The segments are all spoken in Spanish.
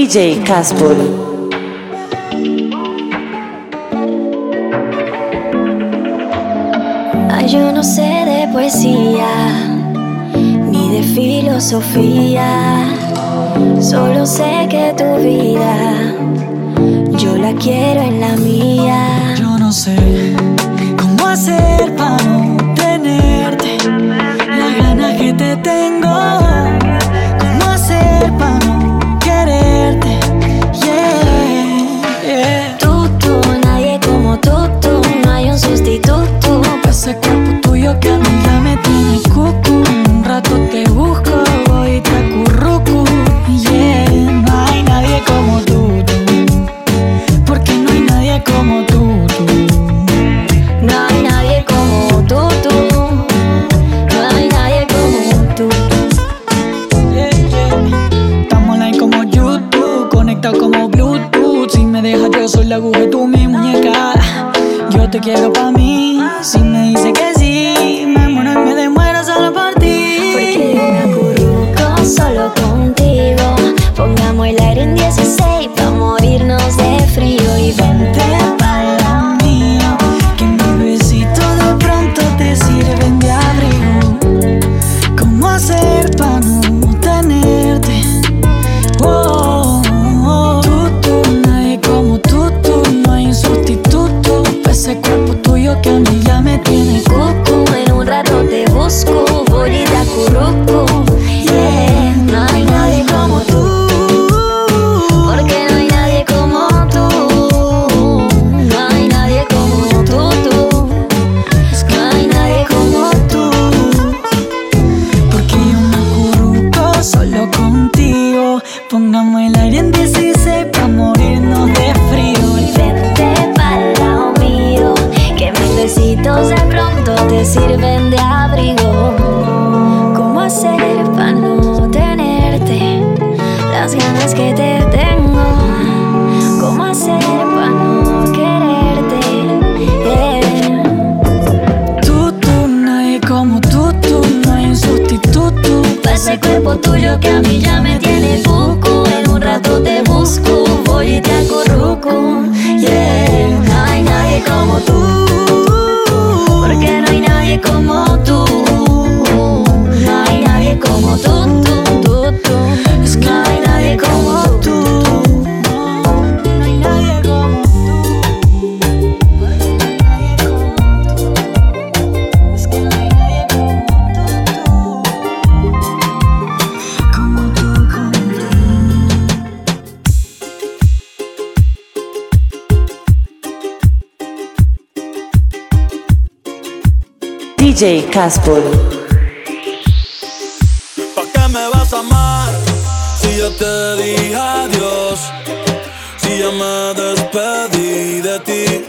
DJ Casper. Ay, yo no sé de poesía ni de filosofía. Solo sé que tu vida yo la quiero en la mía. Yo no sé cómo hacer para no tenerte la gana que te tengo. Que me tiene cucu. Un rato te busco, voy te acurruco. Yeah, no hay nadie como tú, tú. Porque no hay nadie como tú. like I. tuyo que a mí ya DJ Casper. ¿Pa' qué me vas a amar? Si yo te dije adiós, si ya me despedí de ti.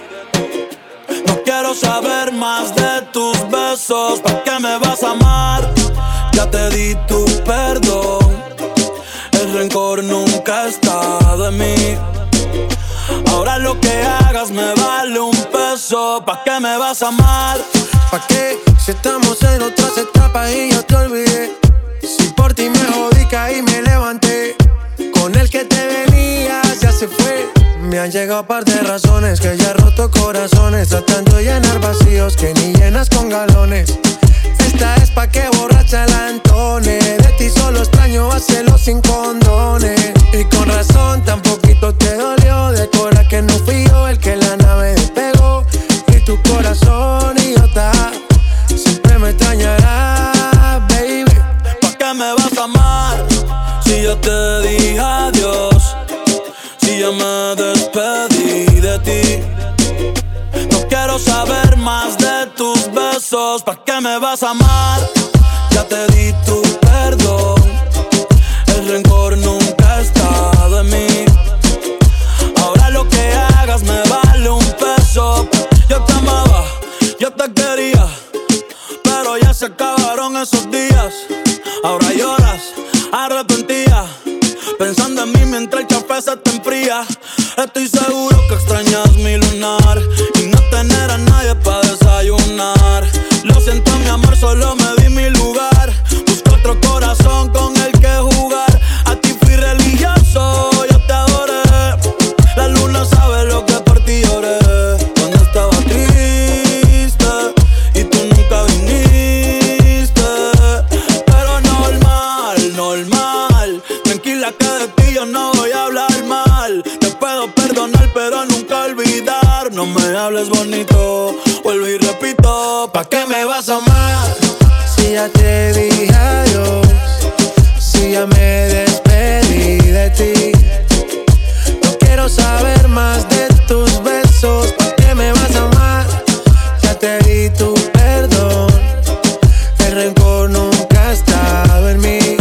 No quiero saber más de tus besos. ¿Pa' qué me vas a amar? Ya te di tu perdón. El rencor nunca está de mí. Ahora lo que hagas me vale un peso. ¿Pa' qué me vas a amar? ¿Pa' qué? Si estamos en otras etapas y ya te olvidé. Si por ti me jodí, caí, me levanté. Con el que te venías ya se fue. Me han llegado par de razones que ya roto corazones. Tratando de llenar vacíos que ni llenas con galones. Esta es pa' que borracha la Antone. De ti solo extraño hacerlo sin condones. Y con razón Estoy seguro que extrañas mi lunar. Y no tener a nadie para desayunar. Lo siento, mi amor, solo me di mi lugar. Busco otro corazón con el me vas a amar? Ya te di tu perdón. El rencor nunca ha estado en mí.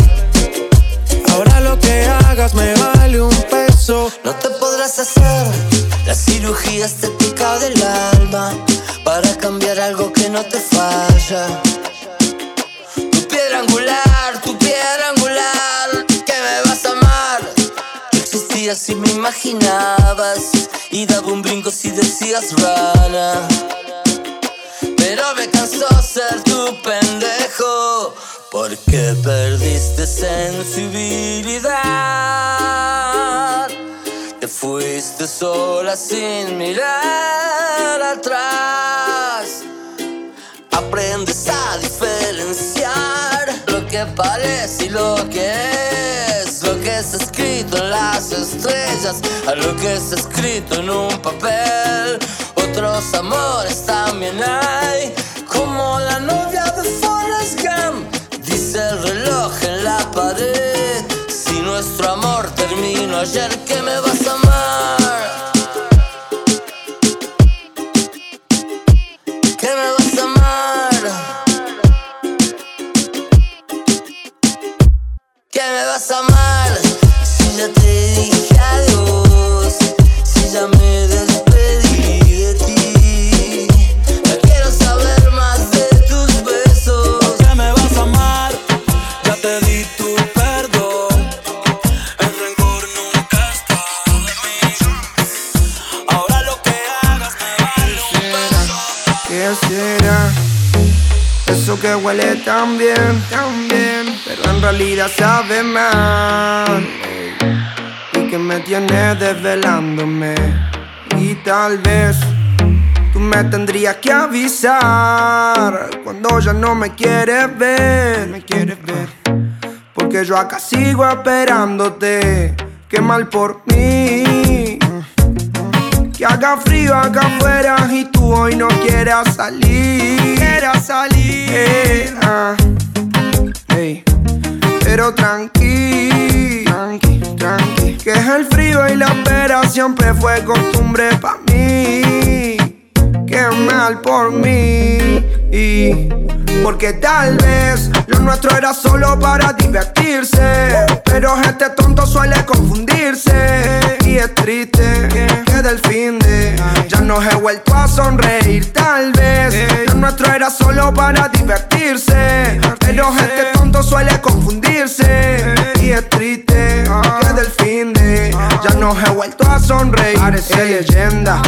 Ahora lo que hagas me vale un peso. No te podrás hacer la cirugía estética del alma para cambiar algo que no te falla. Tu piedra angular, tu piedra angular, que me vas a amar. Yo existía si me imaginabas y daba un brinco si decías rana. Pero me cansó ser tu pendejo porque perdiste sensibilidad. Te fuiste sola sin mirar atrás. Aprendes a diferenciar lo que parece y lo que es. Está escrito en las estrellas a lo que está escrito en un papel. Otros amores también hay, como la novia de Forrest Gump. Dice el reloj en la pared. Si nuestro amor terminó ayer, ¿qué me vas a amar? Huele tan bien, tan bien, pero en realidad sabe mal. Y que me tiene desvelándome. Y tal vez tú me tendrías que avisar cuando ya no me quieres ver. Me quieres ver. Porque yo acá sigo esperándote. Qué mal por mí. Que haga frío acá afuera y tú hoy no quieras salir. Quieras salir. Eh, ah. Pero tranqui, tranqui, tranqui. Que es el frío y la espera siempre fue costumbre pa' mí. Qué mal por mí. Y porque tal vez lo nuestro era solo para divertirse. Pero este tonto suele confundirse. Y es triste que del fin de ya no he vuelto a sonreír. Tal vez lo nuestro era solo para divertirse. Pero este tonto suele confundirse. Y es triste que del fin de ya no he vuelto a sonreír. Parece leyenda.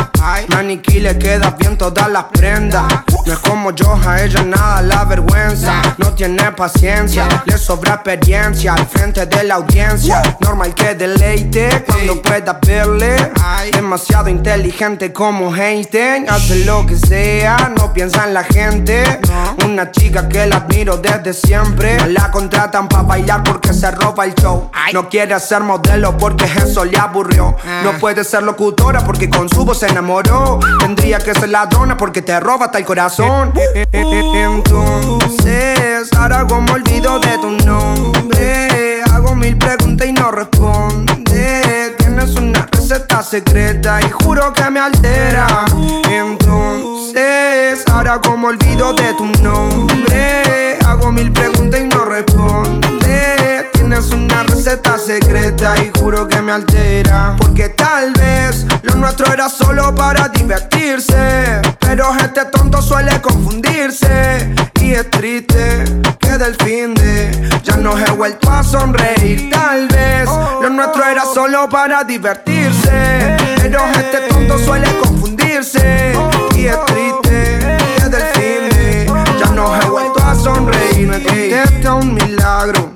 Maniquí le queda bien todas las prendas. No es como yo, a ella nada la vergüenza. No tiene paciencia, le sobra experiencia al frente de la audiencia. Normal que deleite cuando pueda verle. Demasiado inteligente como Einstein. Hace lo que sea, no piensa en la gente. Una chica que la admiro desde siempre. No la contratan para bailar porque se roba el show. No quiere ser modelo porque eso le aburrió. No puede ser locutora porque con su voz se enamoró. Tendría que ser ladrona porque te roba hasta el corazón. Entonces, ahora como me olvido de tu nombre. Hago mil preguntas y no responde. Tienes una receta secreta y juro que me altera. Entonces, ahora como olvido de tu nombre. Hago mil preguntas y no responde. Tienes una receta secreta y juro que me altera. Porque tal vez lo nuestro era solo para divertirse. Pero este tonto suele confundirse. Y es triste que del fin de ya no he vuelto a sonreír. Tal vez lo nuestro era solo para divertirse. Pero este tonto suele confundirse. Y es triste que del fin de ya no he vuelto a sonreír. Me contesta un milagro.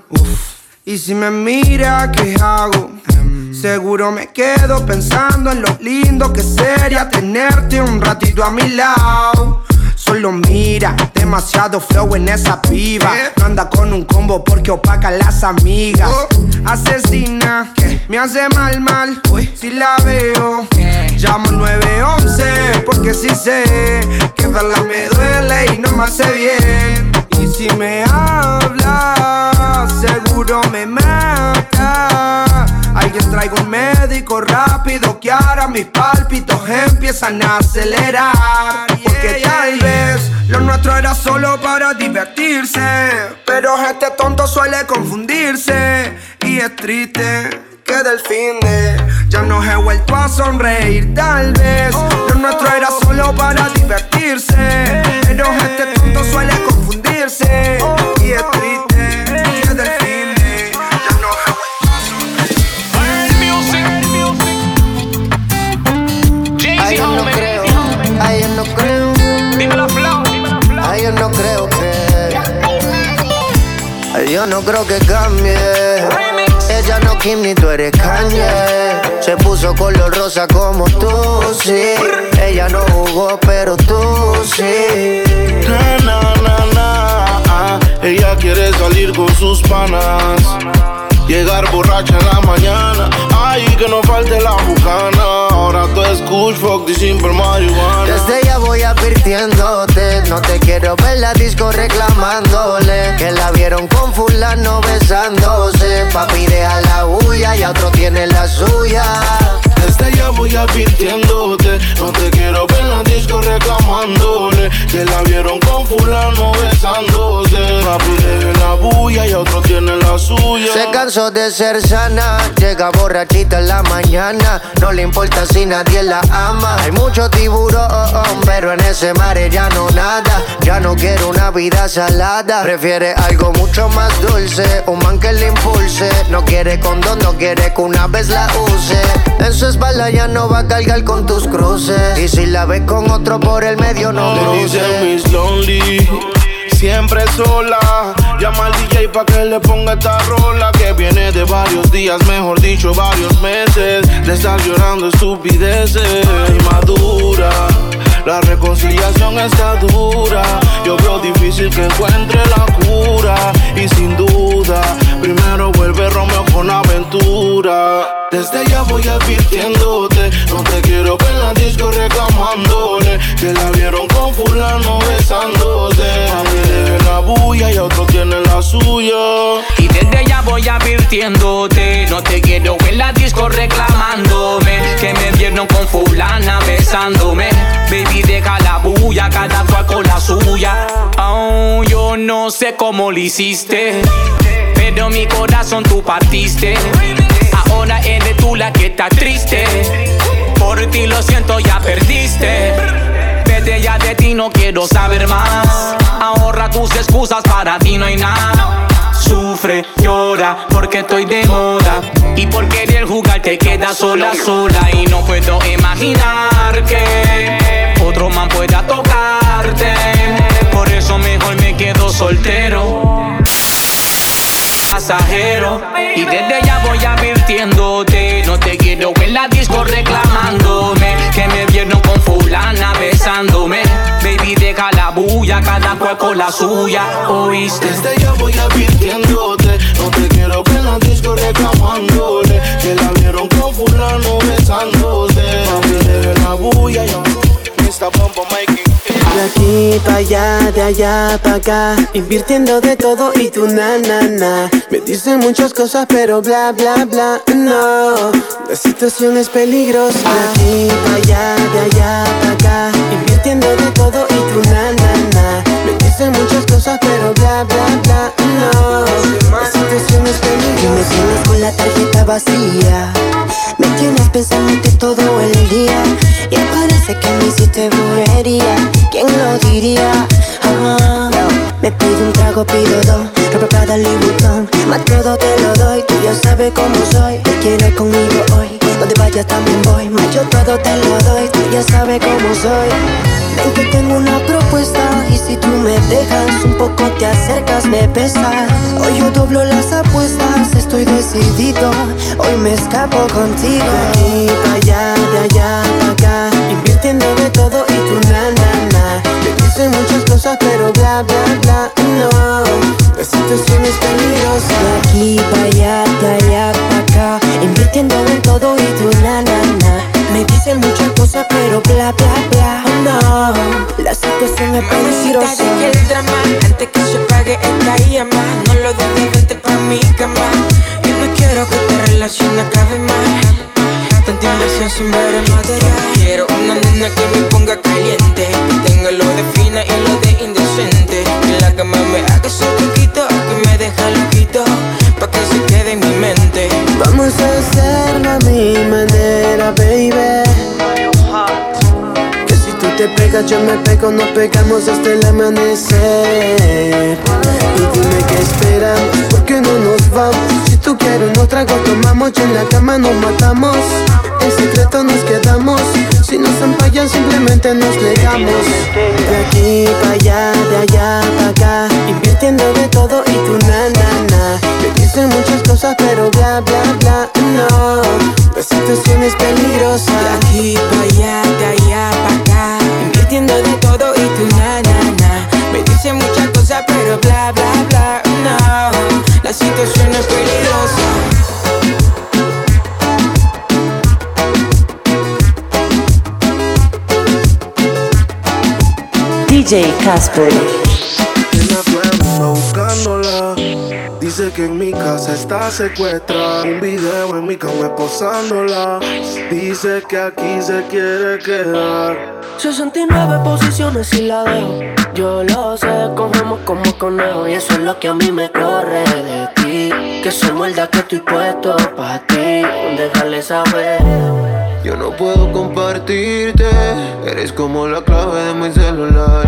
Y si me mira, ¿qué hago? Seguro me quedo pensando en lo lindo que sería tenerte un ratito a mi lado. Solo mira, demasiado flow en esa piba. No anda con un combo porque opaca las amigas. Oh. Asesina, me hace mal, mal. Si la veo, llamo 911 porque si sé que verla me duele y no me hace bien. Rápido que ahora mis pálpitos empiezan a acelerar. Porque tal vez lo nuestro era solo para divertirse. Pero este tonto suele confundirse. Y es triste que del fin de ya no he vuelto a sonreír. Tal vez lo nuestro era solo para divertirse. Pero este tonto suele confundirse. Y es triste yo no creo que cambie. Ella no Kim ni tú eres Kanye. Se puso color rosa como tú, sí. Ella no jugó, pero tú sí. Na, na, na. Ella quiere salir con sus panas. Llegar borracha en la mañana. Ay, que no falte la bucana. Ahora tú es Kush, fuck, simple marihuana. Desde ya voy advirtiéndote. No te quiero ver la disco reclamándole. Que la vieron con fulano besándose. Papi, deja la huya y otro tiene la suya. Desde ya voy advirtiéndote. No te quiero ver la disco reclamándole. Que la vieron con fulano besándose. Papi, deja la bulla y otro tiene la suya. Se cansó de ser sana. Llega borrachita en la mañana. No le importa si nadie la ama. Hay mucho tiburón, pero en ese mar ya no nada. Ya no quiere una vida salada. Prefiere algo mucho más dulce. Un man que le impulse. No quiere condón, no quiere que una vez la use. En su espalda ya no va a cargar con tus cruces. Y si la ves con otro por el medio, no Lonely siempre sola. Llama al DJ pa' que le ponga esta rola que viene de varios días, mejor dicho, varios meses. De estar llorando estupideces, madura. La reconciliación está dura. Yo veo difícil que encuentre la cura. Y sin duda, primero vuelve Romeo con aventura. Desde ya voy advirtiéndote. No te quiero ver en la disco reclamándole. Que la vieron con fulano besándose. La bulla y otro tiene la suya. Y desde ya voy advirtiéndote. No te quiero en la disco reclamándome. Que me vieron con fulana besándome. Baby, deja la bulla, cada cual con la suya. Oh, yo no sé cómo lo hiciste. Pero mi corazón tú partiste. Ahora eres tú la que está triste. Por ti lo siento, ya perdiste. Vete ya de ti, no quiero saber más. Ahorra tus excusas, para ti no hay nada. Sufre, llora, porque estoy de moda. Y por querer jugar te quedas sola, sola. Y no puedo imaginar que otro man pueda tocarte. Por eso mejor me quedo soltero pasajero. Y desde ya voy advirtiéndote. No te quiero en la disco reclamándome. Que me vieron con fulana besándome. Bulla, cada cual con la suya. ¿Oíste? Desde ya voy advirtiéndote. No te quiero en la disco reclamándole. Que la vieron con fulano besándose. Mami, deja la bulla, yo. Mr. Bombo making de aquí pa' allá, de allá pa' acá, invirtiendo de todo y tu na na na. Me dicen muchas cosas, pero bla bla bla, no. La situación es peligrosa. De aquí pa' allá, de allá pa' acá, invirtiendo vacía. Me tienes pensando todo el día. Y parece que me hiciste brujería. ¿Quién lo diría? Ah, me pido un trago, pido dos. Ropa Louis Vuitton. Más todo te lo doy. Tú ya sabes cómo soy. Te quieres conmigo hoy. Donde vayas también voy. Más yo todo te lo doy. Tú ya sabes cómo soy. poco te acercas, me pesas. Hoy yo doblo las apuestas, estoy decidido. Hoy me escapo contigo. De aquí allá, de allá pa' acá. Invirtiendo de todo y tu na na na. Te dicen muchas cosas, pero bla bla bla, no. Te siento si yo me pego, nos pegamos hasta el amanecer. Y dime qué esperamos, ¿por qué no nos vamos? Si tú quieres unos tragos, tomamos, y en la cama nos matamos. En secreto nos quedamos, si nos empallan simplemente nos negamos. De aquí para allá, de allá para acá, invirtiendo de todo y tú na na na. Me muchas cosas, pero bla bla bla, no. La situación es peligrosa. De aquí para allá, de allá bla bla bla, no. La situación es peligrosa. DJ Casper. Buscándola. Dice que en mi casa está secuestrada. Un video en mi cama posándola. Dice que aquí se quiere quedar. 69 posiciones y la dejo. Yo lo sé, cogemos como conejo. Y eso es lo que a mí me corre de ti. Que se muerda que estoy puesto pa' ti. Déjale saber. Yo no puedo compartirte, eres como la clave de mi celular.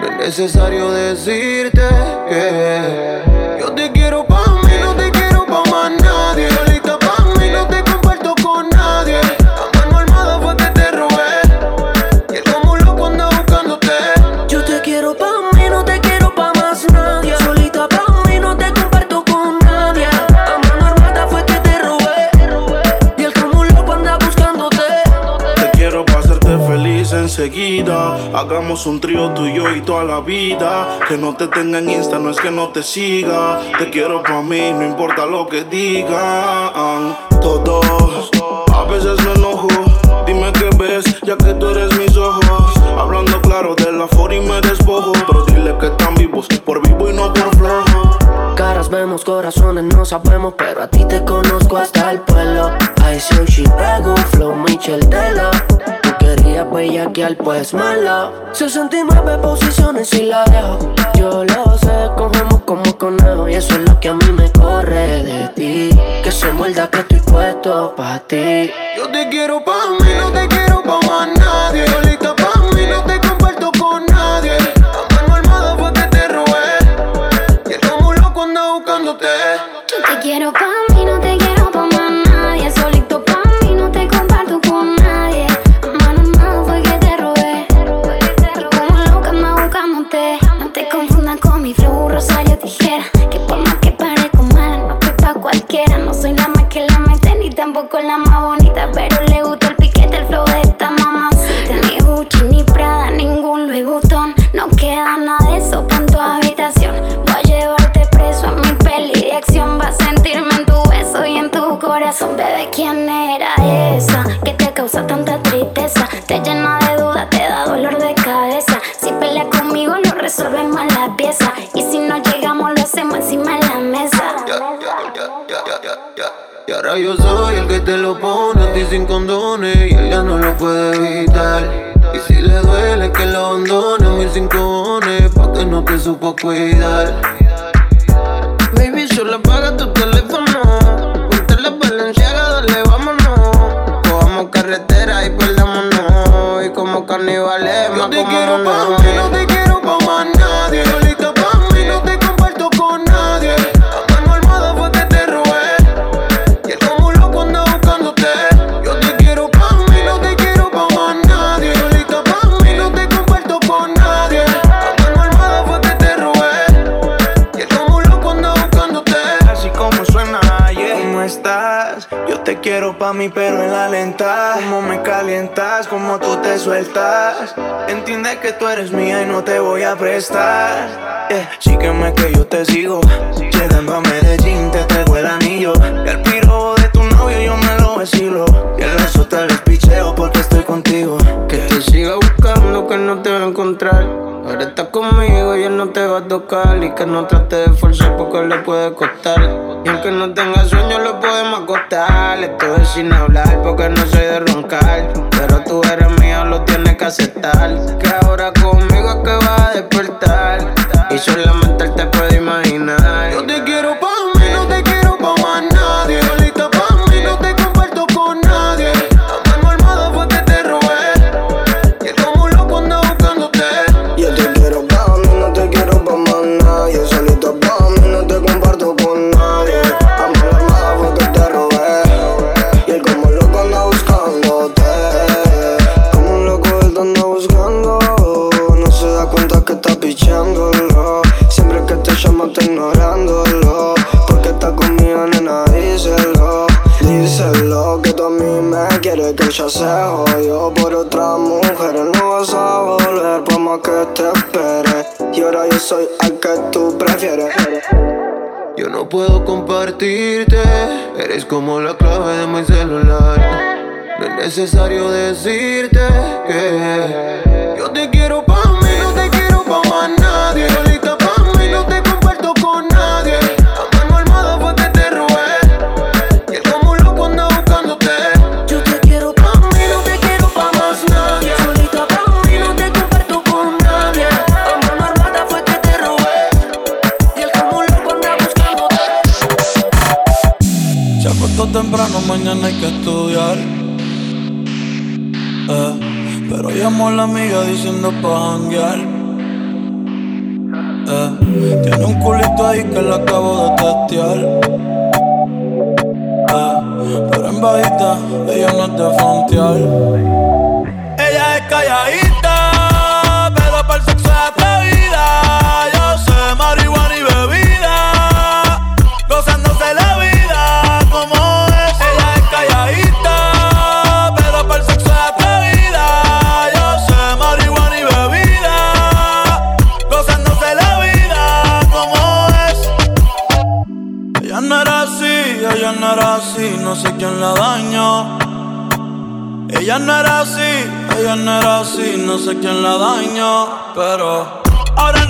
No es necesario decirte que yo te quiero pa' mí, no te quiero pa' más nadie. Hagamos un trío tú y yo y toda la vida. Que no te tenga en Insta, no es que no te siga. Te quiero para mí, no importa lo que digan. Todos, a veces me enojo. Dime qué ves, ya que tú eres mis ojos. Hablando claro de la for y me despojo. Pero dile que están vivos, por vivo y no por flojo. Caras vemos, corazones no sabemos, pero a ti te conozco hasta el pueblo. I she pego, flow Michel. Tú querías bellaquear, pues malo. 69 posiciones y la dejo. Yo lo sé, cogemos como conejo. Y eso es lo que a mí me corre de ti. Que se muerda que estoy puesto pa' ti. Yo te quiero pa' mí, no te quiero pa' más nadie. Resolvemos la pieza. Y si no llegamos, lo hacemos encima de la mesa. Y ahora yo soy el que te lo pone a ti sin condones y ella no lo puede evitar. Y si le duele que lo abandone, mil cinco cojones pa' que no te supo cuidar. Baby, solo apaga tu teléfono. Ponte la valenciaga, dale, vámonos. Cojamos carretera y perdámonos. Y como carnivales, Yo más te como quiero pa' mí, pero en la lenta. Cómo me calientas, cómo tú te sueltas. Entiende que tú eres mía y no te voy a prestar. Yeah. Sígueme que yo te sigo. Llegando a Medellín, te traigo el anillo. Y el me lo vacilo. Y el resto te lo picheo porque estoy contigo. Que te siga buscando que no te va a encontrar. Ahora estás conmigo y él no te va a tocar. Y que no trate de forzar porque le puede costar. Y aunque no tenga sueño, lo podemos acostar. Estoy sin hablar porque no soy de roncar. Pero tú eres mío, lo tienes que aceptar. Que ahora conmigo es que vas a despertar. Y solamente él te puede imaginar. Yo te quiero pa' Eres como la clave de mi celular. No es necesario decirte que yo te quiero pa' mí, no te quiero pa' nadie. Llamó la amiga diciendo pa' janguear. Eh, tiene un culito ahí que le acabo de testear. Eh, pero en bajita, ella no de frontear. Ella no era así, ella no era así, no sé quién la dañó, pero ahora enrola